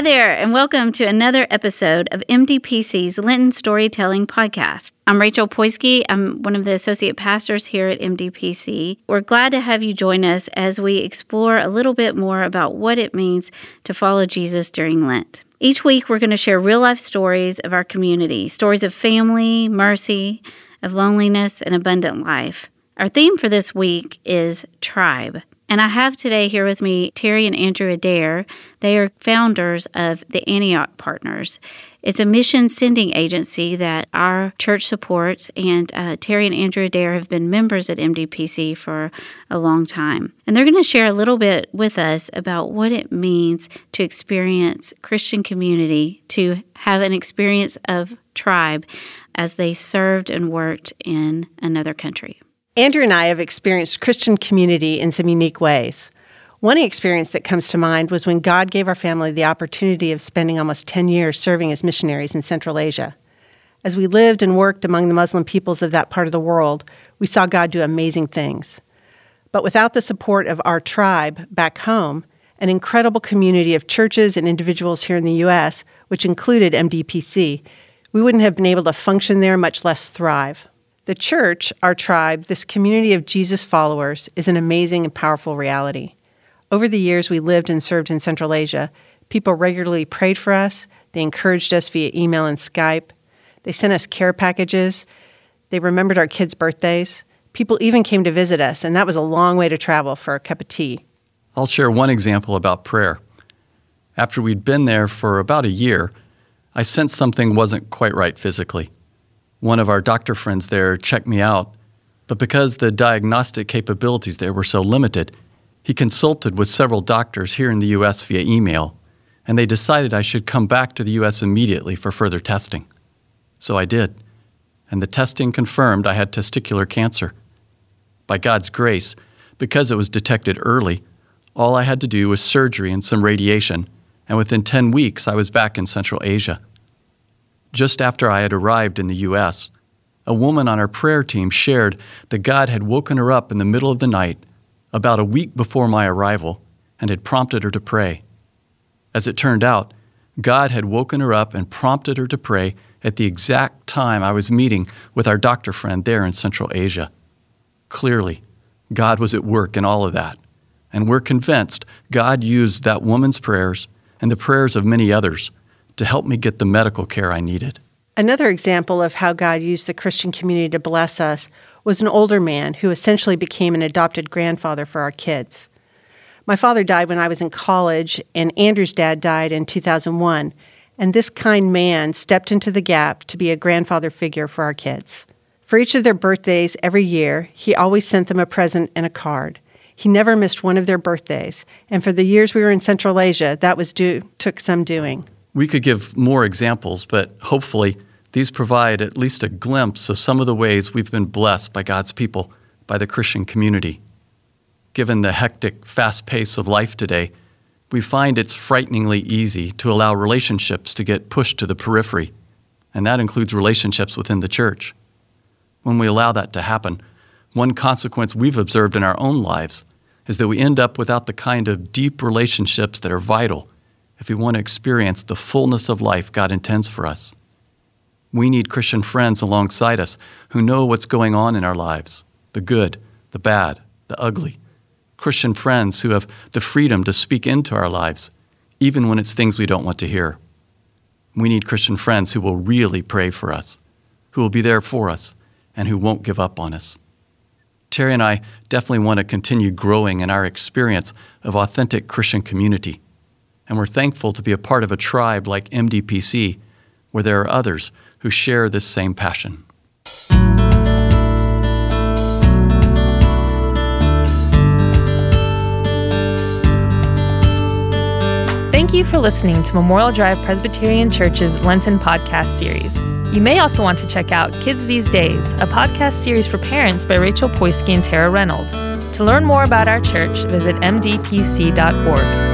Hi there, and welcome to another episode of MDPC's Lenten Storytelling Podcast. I'm Rachel Poisky. I'm one of the associate pastors here at MDPC. We're glad to have you join us as we explore a little bit more about what it means to follow Jesus during Lent. Each week, we're going to share real life stories of our community stories of family, mercy, of loneliness, and abundant life. Our theme for this week is tribe. And I have today here with me Terry and Andrew Adair. They are founders of the Antioch Partners. It's a mission sending agency that our church supports, and uh, Terry and Andrew Adair have been members at MDPC for a long time. And they're going to share a little bit with us about what it means to experience Christian community, to have an experience of tribe as they served and worked in another country. Andrew and I have experienced Christian community in some unique ways. One experience that comes to mind was when God gave our family the opportunity of spending almost 10 years serving as missionaries in Central Asia. As we lived and worked among the Muslim peoples of that part of the world, we saw God do amazing things. But without the support of our tribe back home, an incredible community of churches and individuals here in the U.S., which included MDPC, we wouldn't have been able to function there, much less thrive. The church, our tribe, this community of Jesus followers, is an amazing and powerful reality. Over the years we lived and served in Central Asia, people regularly prayed for us, they encouraged us via email and Skype, they sent us care packages, they remembered our kids' birthdays. People even came to visit us, and that was a long way to travel for a cup of tea. I'll share one example about prayer. After we'd been there for about a year, I sensed something wasn't quite right physically one of our doctor friends there checked me out, but because the diagnostic capabilities there were so limited, he consulted with several doctors here in the U.S. via email, and they decided I should come back to the U.S. immediately for further testing. So I did, and the testing confirmed I had testicular cancer. By God's grace, because it was detected early, all I had to do was surgery and some radiation, and within 10 weeks I was back in Central Asia. Just after I had arrived in the U.S., a woman on our prayer team shared that God had woken her up in the middle of the night, about a week before my arrival, and had prompted her to pray. As it turned out, God had woken her up and prompted her to pray at the exact time I was meeting with our doctor friend there in Central Asia. Clearly, God was at work in all of that, and we're convinced God used that woman's prayers and the prayers of many others to help me get the medical care I needed. Another example of how God used the Christian community to bless us was an older man who essentially became an adopted grandfather for our kids. My father died when I was in college, and Andrew's dad died in 2001, and this kind man stepped into the gap to be a grandfather figure for our kids. For each of their birthdays every year, he always sent them a present and a card. He never missed one of their birthdays, and for the years we were in Central Asia, that was due took some doing. We could give more examples, but hopefully these provide at least a glimpse of some of the ways we've been blessed by God's people, by the Christian community. Given the hectic, fast pace of life today, we find it's frighteningly easy to allow relationships to get pushed to the periphery, and that includes relationships within the church. When we allow that to happen, one consequence we've observed in our own lives is that we end up without the kind of deep relationships that are vital if we want to experience the fullness of life God intends for us. We need Christian friends alongside us who know what's going on in our lives the good, the bad, the ugly. Christian friends who have the freedom to speak into our lives, even when it's things we don't want to hear. We need Christian friends who will really pray for us, who will be there for us, and who won't give up on us. Terry and I definitely want to continue growing in our experience of authentic Christian community and we're thankful to be a part of a tribe like MDPC, where there are others who share this same passion. Thank you for listening to Memorial Drive Presbyterian Church's Lenten podcast series. You may also want to check out Kids These Days, a podcast series for parents by Rachel Poisky and Tara Reynolds. To learn more about our church, visit mdpc.org.